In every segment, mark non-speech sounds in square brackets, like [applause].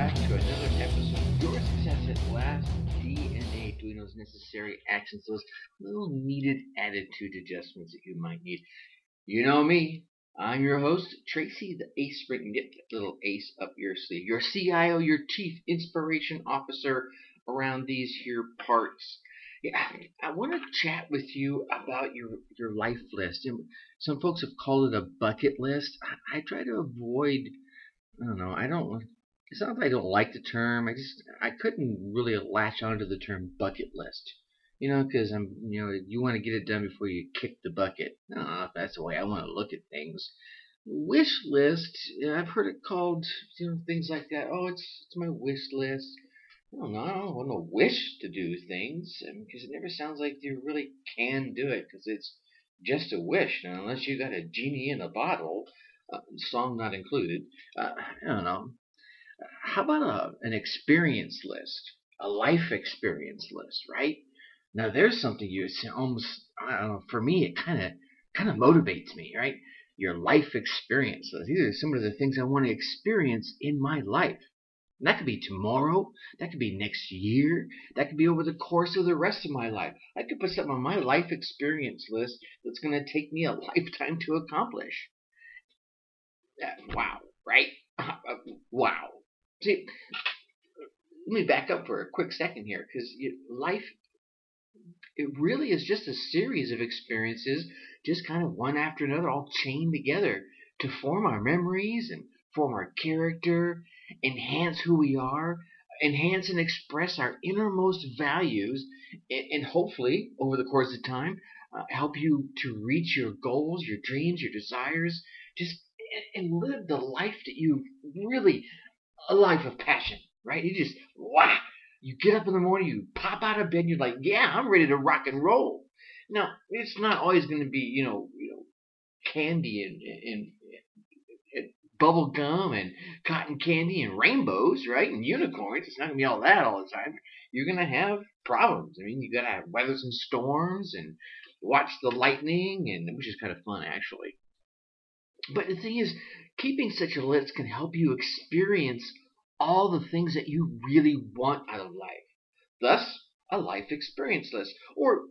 back to another episode Your Success at Last DNA, doing those necessary actions, those little needed attitude adjustments that you might need. You know me. I'm your host, Tracy, the Ace Brinkmann. That little ace up your sleeve. Your CIO, your Chief Inspiration Officer around these here parts. Yeah, I want to chat with you about your your life list. Some folks have called it a bucket list. I, I try to avoid. I don't know. I don't. It's not that I don't like the term. I just I couldn't really latch onto the term bucket list. You know, because I'm you know you want to get it done before you kick the bucket. No, that's the way I want to look at things. Wish list. I've heard it called you know things like that. Oh, it's it's my wish list. I don't know. I don't want to wish to do things because it never sounds like you really can do it because it's just a wish. Now, unless you got a genie in a bottle, uh, song not included. Uh, I don't know. How about a, an experience list, a life experience list, right? Now, there's something you almost. I don't know. For me, it kind of kind of motivates me, right? Your life experience list. These are some of the things I want to experience in my life. And that could be tomorrow. That could be next year. That could be over the course of the rest of my life. I could put something on my life experience list that's going to take me a [laughs] lifetime to accomplish. Wow, right? [laughs] Wow. See, let me back up for a quick second here because life, it really is just a series of experiences, just kind of one after another, all chained together to form our memories and form our character enhance who we are, enhance and express our innermost values, and, hopefully, over the course of time, uh, help you to reach your goals, your dreams, your desires, just and, live the life that you really a life of passion, right? You just wow. You get up in the morning, you pop out of bed, and you're like, yeah, I'm ready to rock and roll. Now, it's not always going to be, you know, you know, candy and, and and bubble gum and cotton candy and rainbows, right? And unicorns. It's not gonna be all that all the time. You're gonna have problems. I mean, you gotta have weather some storms and watch the lightning, and which is kind of fun actually. But the thing is, keeping such a list can help you experience all the things that you really want out of life. Thus, a life experience list. Or,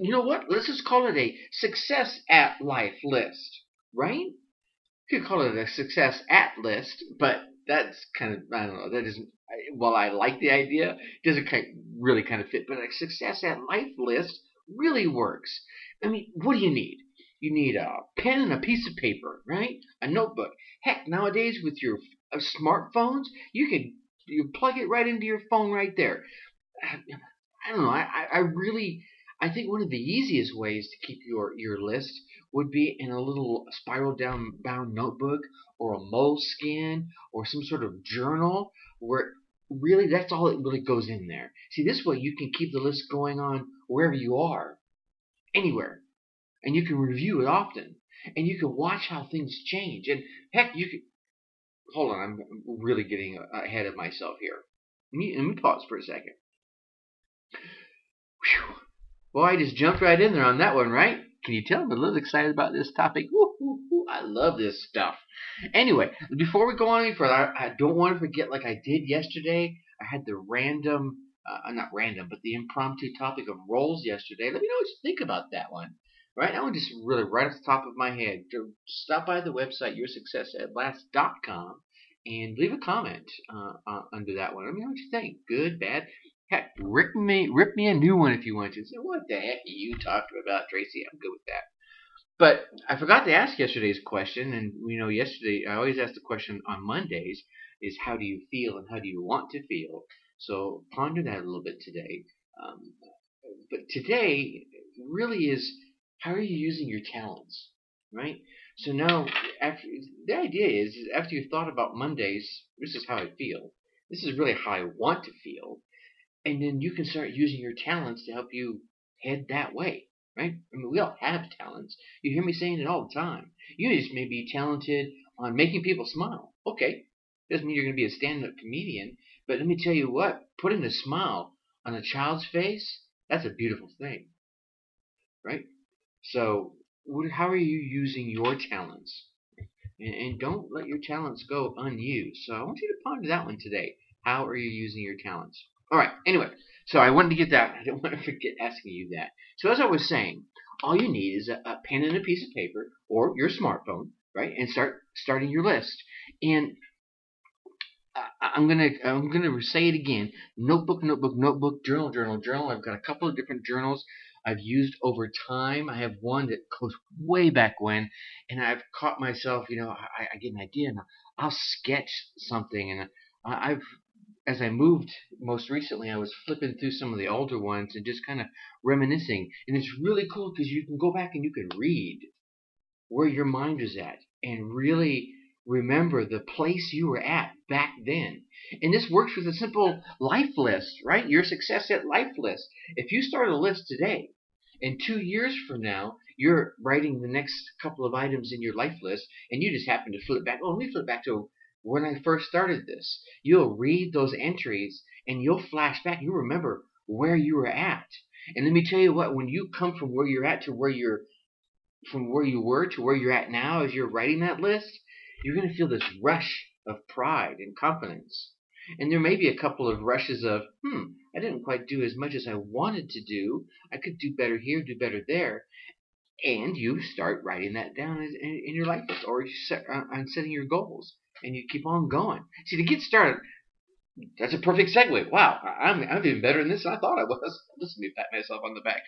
you know what? Let's just call it a success at life list, right? You could call it a success at list, but that's kind of I don't know. That isn't. While I like the idea, it doesn't kind really kind of fit. But a success at life list really works. I mean, what do you need? You need a pen and a piece of paper, right? A notebook. Heck, nowadays with your uh, smartphones, you can you plug it right into your phone right there. I don't know. I, I really I think one of the easiest ways to keep your, your list would be in a little spiral down bound notebook or a Moleskine or some sort of journal where really that's all that really goes in there. See, this way you can keep the list going on wherever you are, anywhere, and you can review it often, and you can watch how things change. And heck, you can. Hold on, I'm really getting ahead of myself here. Let me, let me pause for a second. Whew. Boy, I just jumped right in there on that one, right? Can you tell I'm a little excited about this topic? Woo. I love this stuff. Anyway, before we go on any further, I, I don't want to forget, like I did yesterday, I had the random, uh, not random, but the impromptu topic of roles yesterday. Let me know what you think about that one. Right now, just really right off the top of my head. Stop by the website yoursuccessatlast.com and leave a comment uh, uh, under that one. Let me know what you think. Good, bad. Heck, rip me, rip me a new one if you want to. Say, what the heck you talking about, Tracy? I'm good with that. But I forgot to ask yesterday's question, and you know, yesterday I always ask the question on Mondays: is how do you feel and how do you want to feel? So ponder that a little bit today. Um, but today really is how are you using your talents, right? So now, after the idea is, after you've thought about Mondays, this is how I feel. This is really how I want to feel and then you can start using your talents to help you head that way, right? I mean, we all have talents. You hear me saying it all the time. You just may be talented on making people smile. Okay, doesn't mean you're going to be a stand-up comedian, but let me tell you what: putting a smile on a child's face—that's a beautiful thing, right? So, how are you using your talents? And, don't let your talents go unused. So, I want you to ponder that one today. How are you using your talents? All right. Anyway, so I wanted to get that. [laughs] I don't want to forget asking you that. So as I was saying, all you need is a, a pen and a piece of paper or your smartphone, right? And start starting your list. And I'm gonna I'm gonna say it again. Notebook, notebook, notebook, journal, journal, journal. I've got a couple of different journals I've used over time. I have one that goes way back when, and I've caught myself. You know, I, I get an idea and I'll sketch something, and I've as I moved most recently, I was flipping through some of the older ones and just kind of reminiscing. And it's really cool because you can go back and you can read where your mind is at and really remember the place you were at back then. And this works with a simple life list, right? Your success at life list. If you start a list today, and two years from now, you're writing the next couple of items in your life list, and you just happen to flip back. Oh, let me flip back to when I first started this. You'll read those entries and you'll flash back. You'll remember where you were at. And let me tell you what, when you come from where you're at to where you're from where you were to where you're at now as you're writing that list, you're going to feel this rush of pride and confidence. And there may be a couple of rushes of, hmm, I didn't quite do as much as I wanted to do. I could do better here, do better there. And you start writing that down in, your life list or set, on setting your goals and you keep on going. See, to get started, that's a perfect segue. Wow, I'm, I'm even better than this than I thought I was. [laughs] Listen to me pat myself on the back.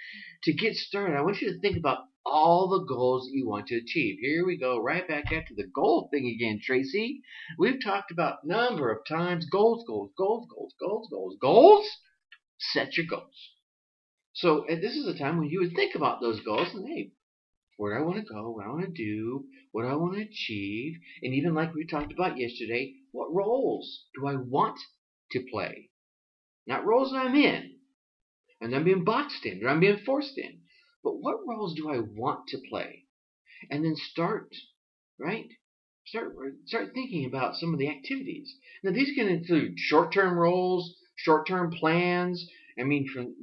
To get started, I want you to think about all the goals that you want to achieve. Here we go, right back after the goal thing again, Tracy. We've talked about number of times goals, goals, goals, goals, goals, goals, goals. Set your goals. So this is a time when you would think about those goals and hey, where do I want to go, what I want to do, what I want to achieve, and even like we talked about yesterday, what roles do I want to play? Not roles I'm in, and I'm being boxed in, or I'm being forced in, but what roles do I want to play? And then start, right? Start start thinking about some of the activities. Now these can include short-term roles, short-term plans, I mean, from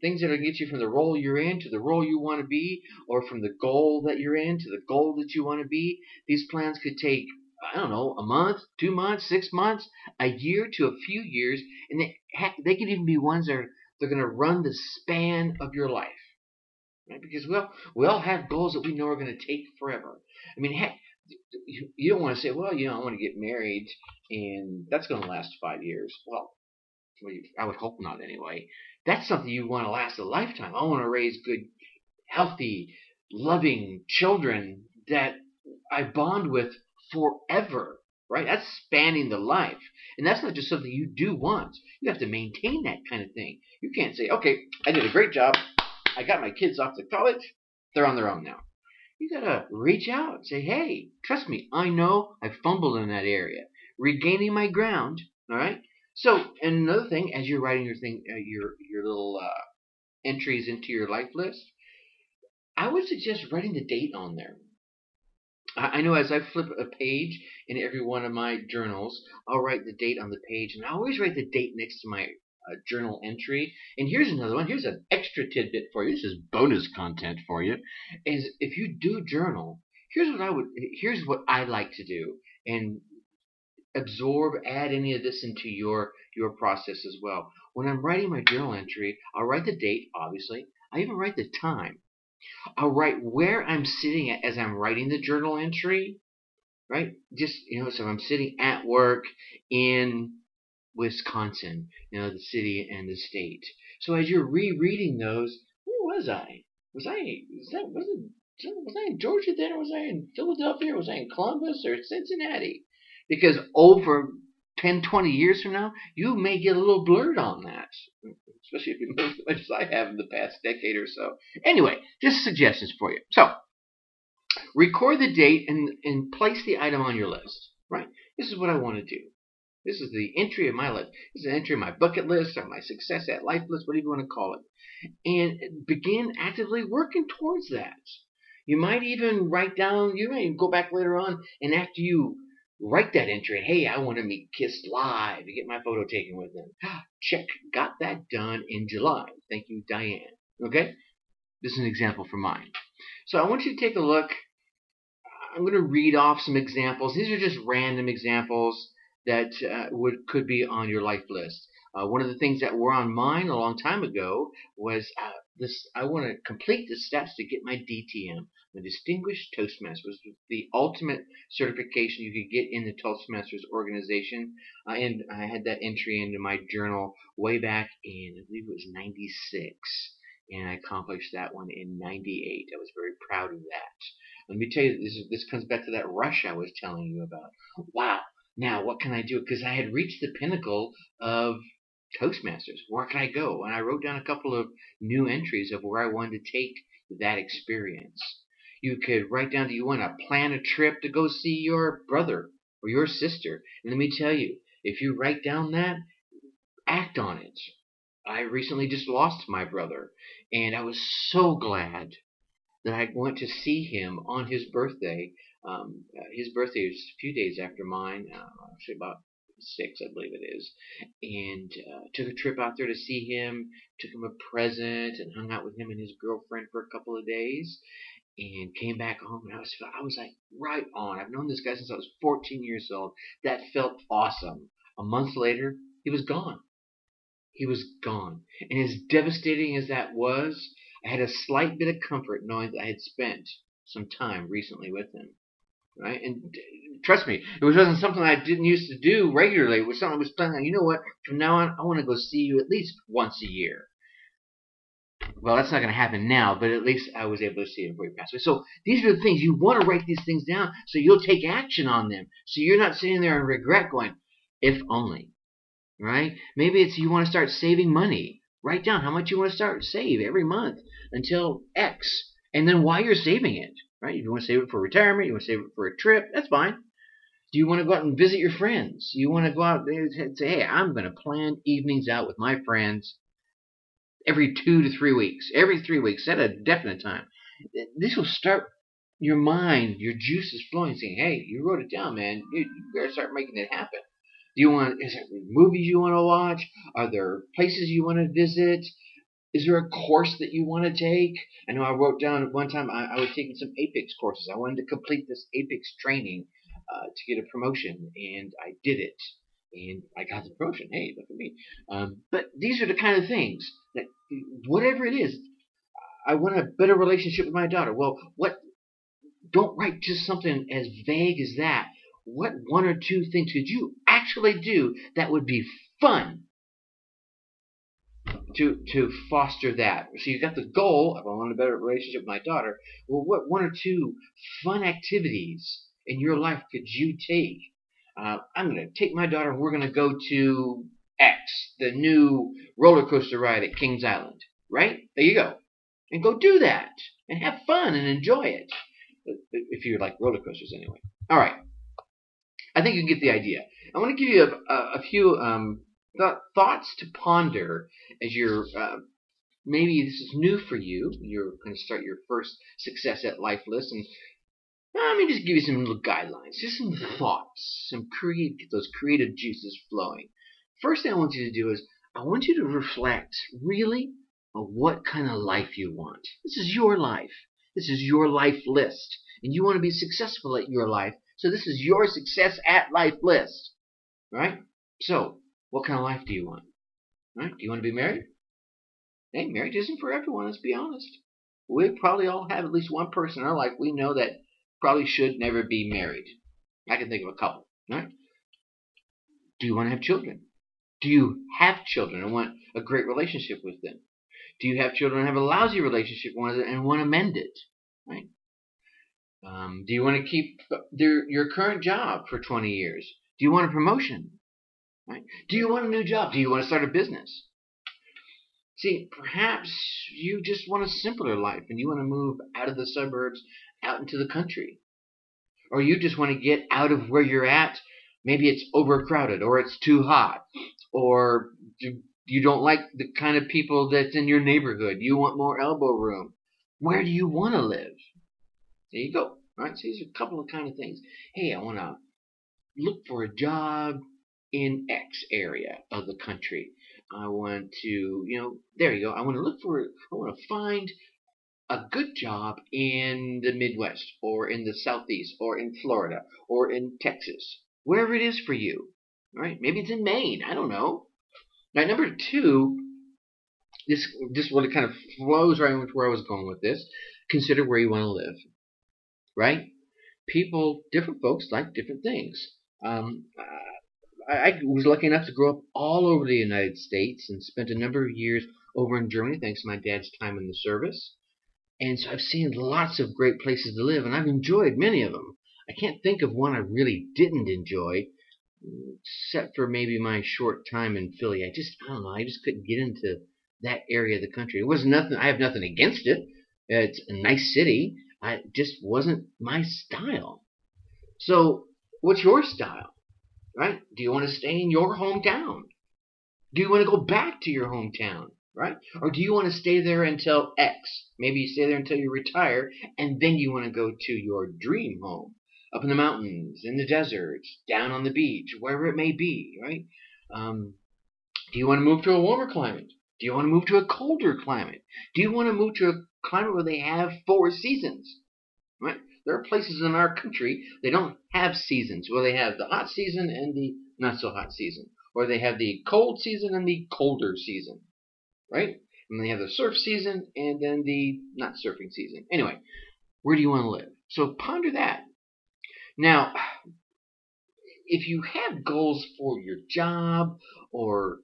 things that will get you from the role you're in to the role you want to be, or from the goal that you're in to the goal that you want to be. These plans could take, I don't know, a month, two months, six months, a year to a few years, and they, they could even be ones that are they're going to run the span of your life. Right? Because we all, we all have goals that we know are going to take forever. I mean, heck, you don't want to say, well, you know, I want to get married, and that's going to last five years. Well, I would hope not anyway. That's something you want to last a lifetime. I want to raise good, healthy, loving children that I bond with forever. Right? That's spanning the life. And that's not just something you do once. You have to maintain that kind of thing. You can't say, okay, I did a great job. I got my kids off to college. They're on their own now. You gotta reach out and say, hey, trust me, I know I fumbled in that area. Regaining my ground, all right? So, and another thing, as you're writing your thing, uh, your your little uh, entries into your life list, I would suggest writing the date on there. I, I know as I flip a page in every one of my journals, I'll write the date on the page, and I always write the date next to my uh, journal entry. And here's another one. Here's an extra tidbit for you. This is bonus content for you. Is if you do journal, here's what I would. Here's what I like to do, and absorb, add any of this into your your process as well. When I'm writing my journal entry, I'll write the date, obviously. I even write the time. I'll write where I'm sitting at as I'm writing the journal entry, right? Just you know, so I'm sitting at work in Wisconsin, you know, the city and the state. So as you're rereading those, where was I? Was I? Was that? Was it? Was I in Georgia then, or was I in Philadelphia, or was I in Columbus, or Cincinnati? Because over 10, 20 years from now, you may get a little blurred on that. Especially if you move as much as I have in the past decade or so. Anyway, just suggestions for you. So, record the date and, and place the item on your list. Right? This is what I want to do. This is the entry of my list. This is an entry of my bucket list or my success at life list, whatever you want to call it. And begin actively working towards that. You might even write down, you may go back later on, and after you write that entry. Hey, I want to meet Kiss live to get my photo taken with them. Ah, check. Got that done in July. Thank you, Diane. Okay? This is an example for mine. So I want you to take a look. I'm going to read off some examples. These are just random examples. That uh, would could be on your life list. Uh, one of the things that were on mine a long time ago was uh, this. I want to complete the steps to get my DTM, the Distinguished Toastmaster, was the ultimate certification you could get in the Toastmasters organization. Uh, and I had that entry into my journal way back in, I believe it was '96 and I accomplished that one in '98. I was very proud of that. Let me tell you, this, this comes back to that rush I was telling you about. Wow, now what can I do? Because I had reached the pinnacle of Toastmasters. Where can I go? And I wrote down a couple of new entries of where I wanted to take that experience. You could write down, do you want to plan a trip to go see your brother or your sister? And let me tell you, if you write down that, act on it. I recently just lost my brother, and I was so glad that I went to see him on his birthday. Um, his birthday is a few days after mine, uh, actually about six, I believe it is, and uh, took a trip out there to see him. Took him a present and hung out with him and his girlfriend for a couple of days, and came back home. And I was I was like right on. I've known this guy since I was 14 years old. That felt awesome. A month later, he was gone. He was gone, and as devastating as that was, I had a slight bit of comfort knowing that I had spent some time recently with him. Right? And trust me, it wasn't something I didn't used to do regularly. It was something I was planning. You know what? From now on, I want to go see you at least once a year. Well, that's not going to happen now, but at least I was able to see him before he passed away. So these are the things you want to write these things down so you'll take action on them. So you're not sitting there in regret going, if only. Right? Maybe it's you want to start saving money. Write down how much you want to start save every month until X, and then why you're saving it. Right? If you want to save it for retirement, you want to save it for a trip, that's fine. Do you want to go out and visit your friends? You want to go out eh, and say, hey, I'm going to plan evenings out with my friends every two to three weeks. Every three weeks, set a definite time. This will start your mind, your juices flowing, saying, hey, you wrote it down, man. You, you better start making it happen. You want, is there movies you want to watch? Are there places you want to visit? Is there a course that you want to take? I know I wrote down at one time I, I was taking some Apex courses. I wanted to complete this Apex training uh, to get a promotion, and I did it, and I got the promotion. Hey, look at me! Um, but these are the kind of things that, whatever it is, I want a better relationship with my daughter. Well, what? Don't write just something as vague as that. What one or two things could you actually do that would be fun to to foster that. So you've got the goal of I want a better relationship with my daughter. Well, what one or two fun activities in your life could you take? Uh, I'm going to take my daughter we're going to go to X, the new roller coaster ride at Kings Island. Right? There you go. And go do that and have fun and enjoy it. If you like roller coasters, anyway. All right. I think you get the idea. I want to give you a, a, a few um, th- thoughts to ponder as you're uh, maybe this is new for you. You're going to start your first success at life list, and let me just give you some little guidelines, just some thoughts, some create get those creative juices flowing. First thing I want you to do is I want you to reflect really on what kind of life you want. This is your life. This is your life list, and you want to be successful at your life. So this is your success at life list, right? So what kind of life do you want? Right? Do you want to be married? Hey, marriage isn't for everyone, let's be honest. We probably all have at least one person in our life we know that probably should never be married. I can think of a couple, right? Do you want to have children? Do you have children and want a great relationship with them? Do you have children and have a lousy relationship with them and want to mend it? Right? Um, do you want to keep their, your current job for 20 years? Do you want a promotion? Right? Do you want a new job? Do you want to start a business? See, perhaps you just want a simpler life and you want to move out of the suburbs, out into the country. Or you just want to get out of where you're at. Maybe it's overcrowded or it's too hot or you don't like the kind of people that's in your neighborhood. You want more elbow room. Where do you want to live? There you go. All right, so these are a couple of kind of things. Hey, I want to look for a job in X area of the country. I want to, you know, there you go. I want to look for, I want to find a good job in the Midwest or in the Southeast or in Florida or in Texas, wherever it is for you. right? Maybe it's in Maine. I don't know. Now, number two, this just really kind of flows right into where I was going with this. Consider where you want to live, right? People, different folks like different things. Um, I, I was lucky enough to grow up all over the United States and spent a number of years over in Germany thanks to my dad's time in the service. And so I've seen lots of great places to live, and I've enjoyed many of them. I can't think of one I really didn't enjoy, except for maybe my short time in Philly. I just, I don't know, I just couldn't get into that area of the country. It was nothing, I have nothing against it. It's a nice city. I just wasn't my style. So, what's your style? Right? Do you want to stay in your hometown? Do you want to go back to your hometown? Right? Or do you want to stay there until X? Maybe you stay there until you retire, and then you want to go to your dream home up in the mountains, in the deserts, down on the beach, wherever it may be, right? Um, do you want to move to a warmer climate? Do you want to move to a colder climate? Do you want to move to a climate where they have four seasons? Right? There are places in our country they don't have seasons, where they have the hot season and the not so hot season, or they have the cold season and the colder season, right? And they have the surf season and then the not surfing season. Anyway, where do you want to live? So ponder that. Now, if you have goals for your job or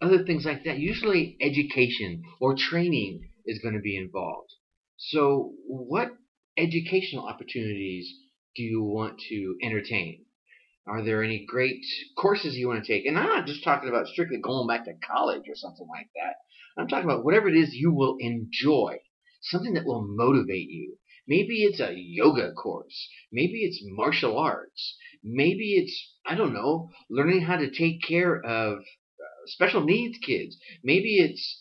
other things like that, usually education or training is going to be involved. So, what educational opportunities do you want to entertain? Are there any great courses you want to take? And I'm not just talking about strictly going back to college or something like that. I'm talking about whatever it is you will enjoy, something that will motivate you. Maybe it's a yoga course. Maybe it's martial arts. Maybe it's, I don't know, learning how to take care of uh, special needs kids. Maybe it's,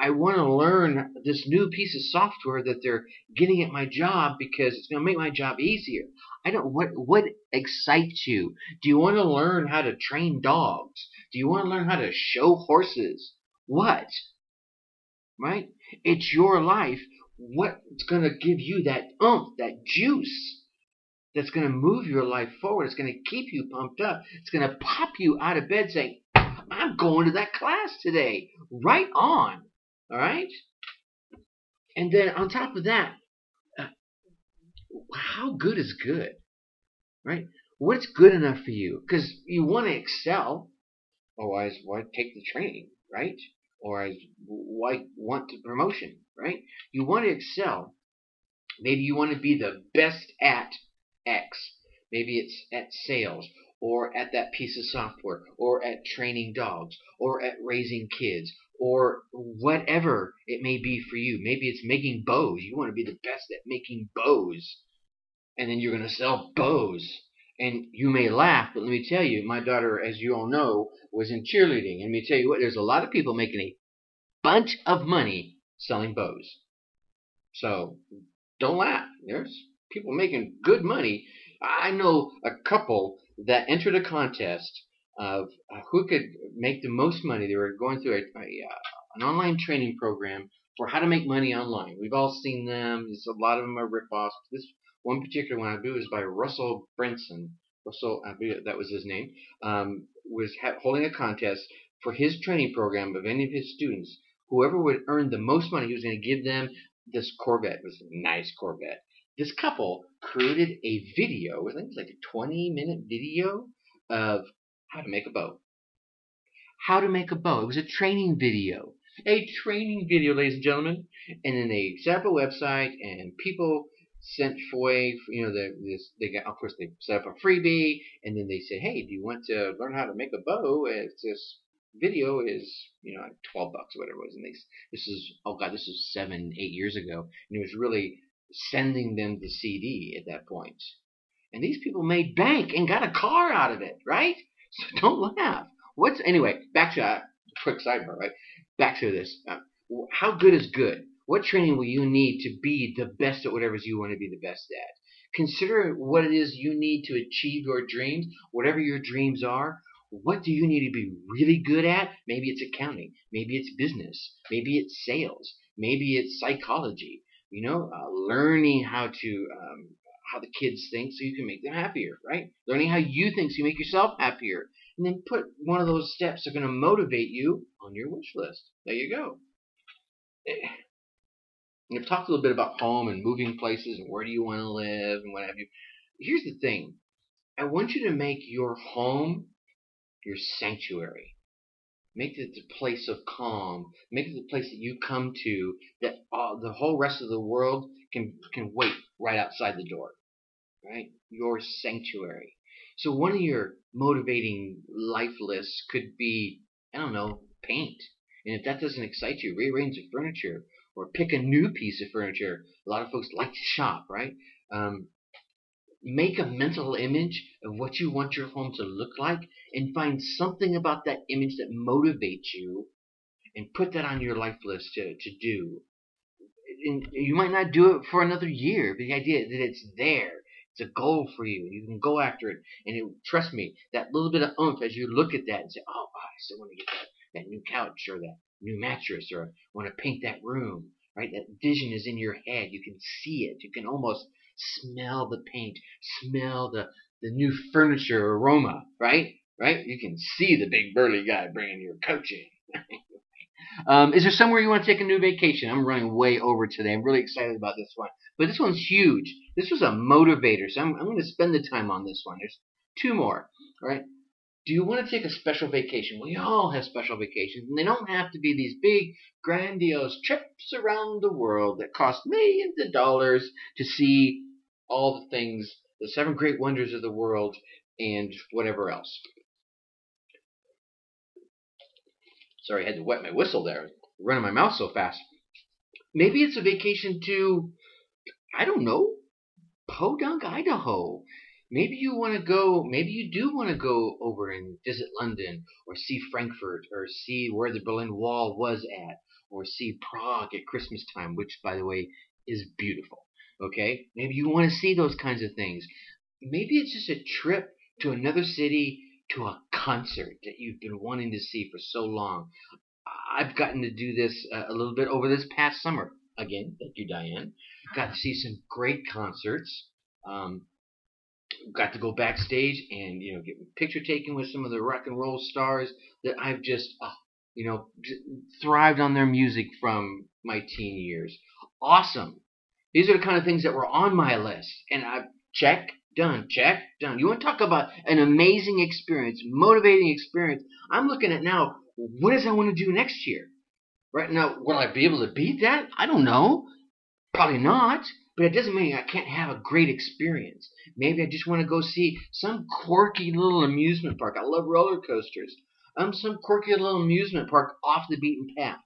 I want to learn this new piece of software that they're getting at my job because it's going to make my job easier. I don't what what excites you? Do you want to learn how to train dogs? Do you want to learn how to show horses? What? Right? It's your life what's going to give you that oomph, that juice that's going to move your life forward. It's going to keep you pumped up. It's going to pop you out of bed saying, I'm going to that class today. Right on. All right? And then on top of that, uh, how good is good? Right? What's good enough for you? Because you want to excel. Otherwise, why take the training, right? Or why want the promotion? right? You want to excel. Maybe you want to be the best at X. Maybe it's at sales, or at that piece of software, or at training dogs, or at raising kids, or whatever it may be for you. Maybe it's making bows. You want to be the best at making bows. And then you're going to sell bows. And you may laugh, but let me tell you, my daughter, as you all know, was in cheerleading. And let me tell you what, there's a lot of people making a bunch of money selling bows. So don't laugh. There's people making good money. I know a couple that entered a contest of uh, who could make the most money. They were going through a, a uh, an online training program for how to make money online. We've all seen them. There's a lot of them are ripoffs. This one particular one I believe is by Russell Brunson. Russell, I believe that was his name. Um, was ha- holding a contest for his training program of any of his students whoever would earn the most money, he was going to give them this Corvette. It was a nice Corvette. This couple created a video, I think it was like a 20 minute video of how to make a bow. How to make a bow. It was a training video. A training video, ladies and gentlemen. And then they set up a website and people sent for you know, this, they got, of course, they set up a freebie and then they said, hey, do you want to learn how to make a bow? It's this video is you know like 12 bucks or whatever it was and they this is oh god this is seven eight years ago and it was really sending them the cd at that point and these people made bank and got a car out of it right so [laughs] don't laugh what's anyway back to uh, quick sidebar right back to this uh, how good is good what training will you need to be the best at whatever you want to be the best at consider what it is you need to achieve your dreams whatever your dreams are what do you need to be really good at? Maybe it's accounting. Maybe it's business. Maybe it's sales. Maybe it's psychology. You know, uh, learning how to um, how the kids think so you can make them happier, right? Learning how you think so you make yourself happier. and then put one of those steps that are going to motivate you on your wish list. There you go. Eh. And I've talked a little bit about home and moving places and where do you want to live and what have you. Here's the thing. I want you to make your home your sanctuary. Make it the place of calm. Make it the place that you come to that all, the whole rest of the world can can wait right outside the door. Right? Your sanctuary. So one of your motivating life lists could be, I don't know, paint. And if that doesn't excite you, rearrange the furniture or pick a new piece of furniture. A lot of folks like to shop, right? Um, make a mental image of what you want your home to look like and find something about that image that motivates you and put that on your life list to, to do. And you might not do it for another year, but the idea that it's there. It's a goal for you. You can go after it. And it, trust me, that little bit of oomph as you look at that and say, oh, I still want to get that, that new couch or that new mattress or want to paint that room, right? That vision is in your head. You can see it. You can almost smell the paint, smell the, the new furniture aroma, right? Right? You can see the big burly guy bringing your coach in. [laughs] um, is there somewhere you want to take a new vacation? I'm running way over today. I'm really excited about this one. But this one's huge. This was a motivator, so I'm, I'm going to spend the time on this one. There's two more, all right? Do you want to take a special vacation? We all have special vacations, and they don't have to be these big, grandiose trips around the world that cost millions of dollars to see all the things, the seven great wonders of the world, and whatever else. Sorry, I had to wet my whistle there. Running my mouth so fast. Maybe it's a vacation to, I don't know, Podunk, Idaho. Maybe you want to go, maybe you do want to go over and visit London or see Frankfurt or see where the Berlin Wall was at or see Prague at Christmas time, which, by the way, is beautiful. Okay? Maybe you want to see those kinds of things. Maybe it's just a trip to another city to a concert that you've been wanting to see for so long. I've gotten to do this uh, a little bit over this past summer. Again, thank you, Diane. Got to see some great concerts. Um, got to go backstage and you know get picture taken with some of the rock and roll stars that I've just uh, you know thrived on their music from my teen years. Awesome. These are the kind of things that were on my list, and I check done, check done. You want to talk about an amazing experience, motivating experience? I'm looking at now. What does I want to do next year? Right now, will I be able to beat that? I don't know. Probably not. But it doesn't mean I can't have a great experience. Maybe I just want to go see some quirky little amusement park. I love roller coasters. Um, some quirky little amusement park off the beaten path.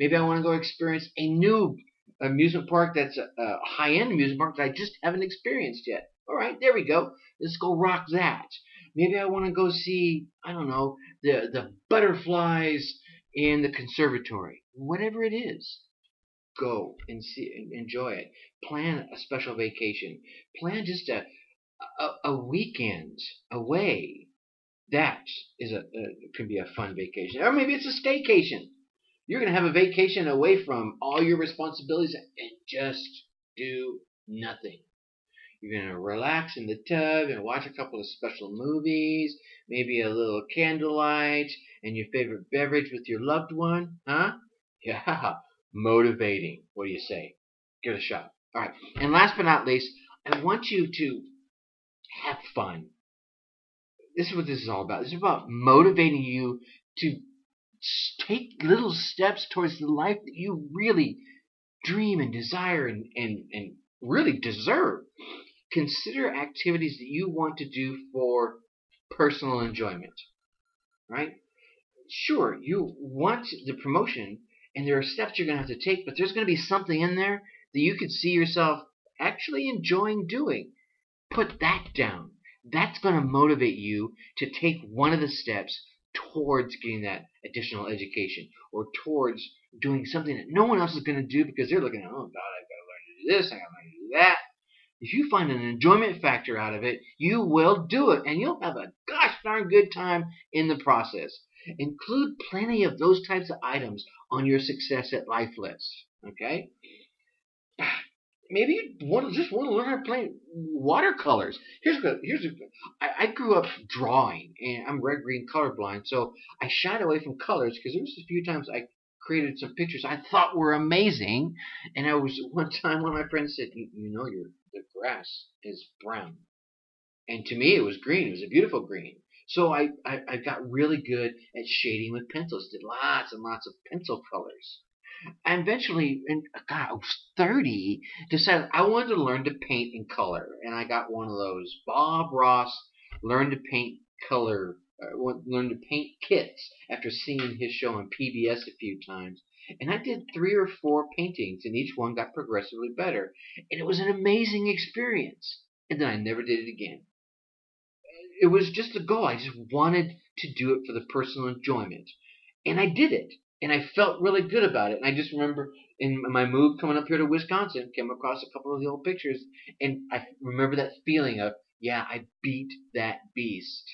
Maybe I want to go experience a new amusement park that's a, a high-end amusement park that I just haven't experienced yet. All right, there we go. Let's go rock that. Maybe I want to go see, I don't know, the the butterflies in the conservatory. Whatever it is go and see enjoy it. Plan a special vacation. Plan just a a, a weekend away. That is a, a can be a fun vacation, or maybe it's a staycation. You're gonna have a vacation away from all your responsibilities and just do nothing. You're gonna relax in the tub and watch a couple of special movies, maybe a little candlelight, and your favorite beverage with your loved one, huh? [laughs] Yeah, motivating. What do you say? Give it a shot. All right. And last but not least, I want you to have fun. This is what this is all about. This is about motivating you to take little steps towards the life that you really dream and desire and, and, and really deserve. Consider activities that you want to do for personal enjoyment. Right? Sure, you want the promotion and there are steps you're going to have to take, but there's going to be something in there that you could see yourself actually enjoying doing. Put that down. That's going to motivate you to take one of the steps towards getting that additional education or towards doing something that no one else is going to do because they're looking at, oh, God, I've got to learn to do this, I've got to learn to do that. If you find an enjoyment factor out of it, you will do it and you'll have a gosh darn good time in the process. Include plenty of those types of items on your success at life list. Okay? [sighs] maybe you want to just want to learn how to play watercolors. Here's what here's a, I, I grew up drawing, and I'm red green colorblind, so I shied away from colors because there was a few times I created some pictures I thought were amazing, and I was [laughs] one time one of my friends said, "You, you know, your the grass is brown," and to me it was green. It was a beautiful green. So I, I, I got really good at shading with pencils. Did lots and lots of pencil colors. I eventually, and God, I was 30, decided I wanted to learn to paint in color. And I got one of those Bob Ross Learn to Paint Color, uh, Learn to Paint kits after seeing his show on PBS a few times. And I did three or four paintings, and each one got progressively better. And it was an amazing experience. And then I never did it again. It was just a goal. I just wanted to do it for the personal enjoyment. And I did it and I felt really good about it. And I just remember in my move coming up here to Wisconsin, came across a couple of the old pictures, and I remember that feeling of, yeah, I beat that beast,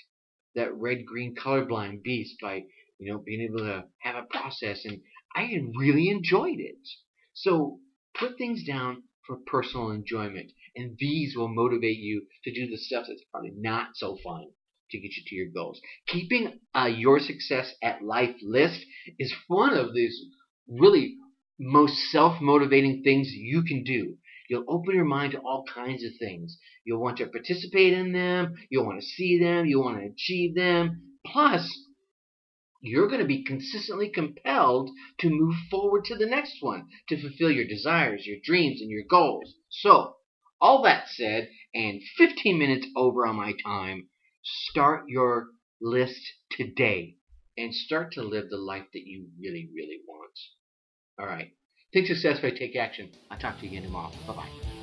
that red green colorblind beast by, you know, being able to have a process, and I really enjoyed it. So put things down for personal enjoyment, and these will motivate you to do the stuff that's probably not so fun to get you to your goals. Keeping uh, your success at life list is one of these really most self motivating things you can do. You'll open your mind to all kinds of things. You'll want to participate in them. You'll want to see them. You'll want to achieve them. Plus, you're going to be consistently compelled to move forward to the next one to fulfill your desires, your dreams, and your goals. So, all that said, and 15 minutes over on my time, Start your list today and start to live the life that you really, really want. All right. Think successfully, take action. I'll talk to you again tomorrow. Bye bye.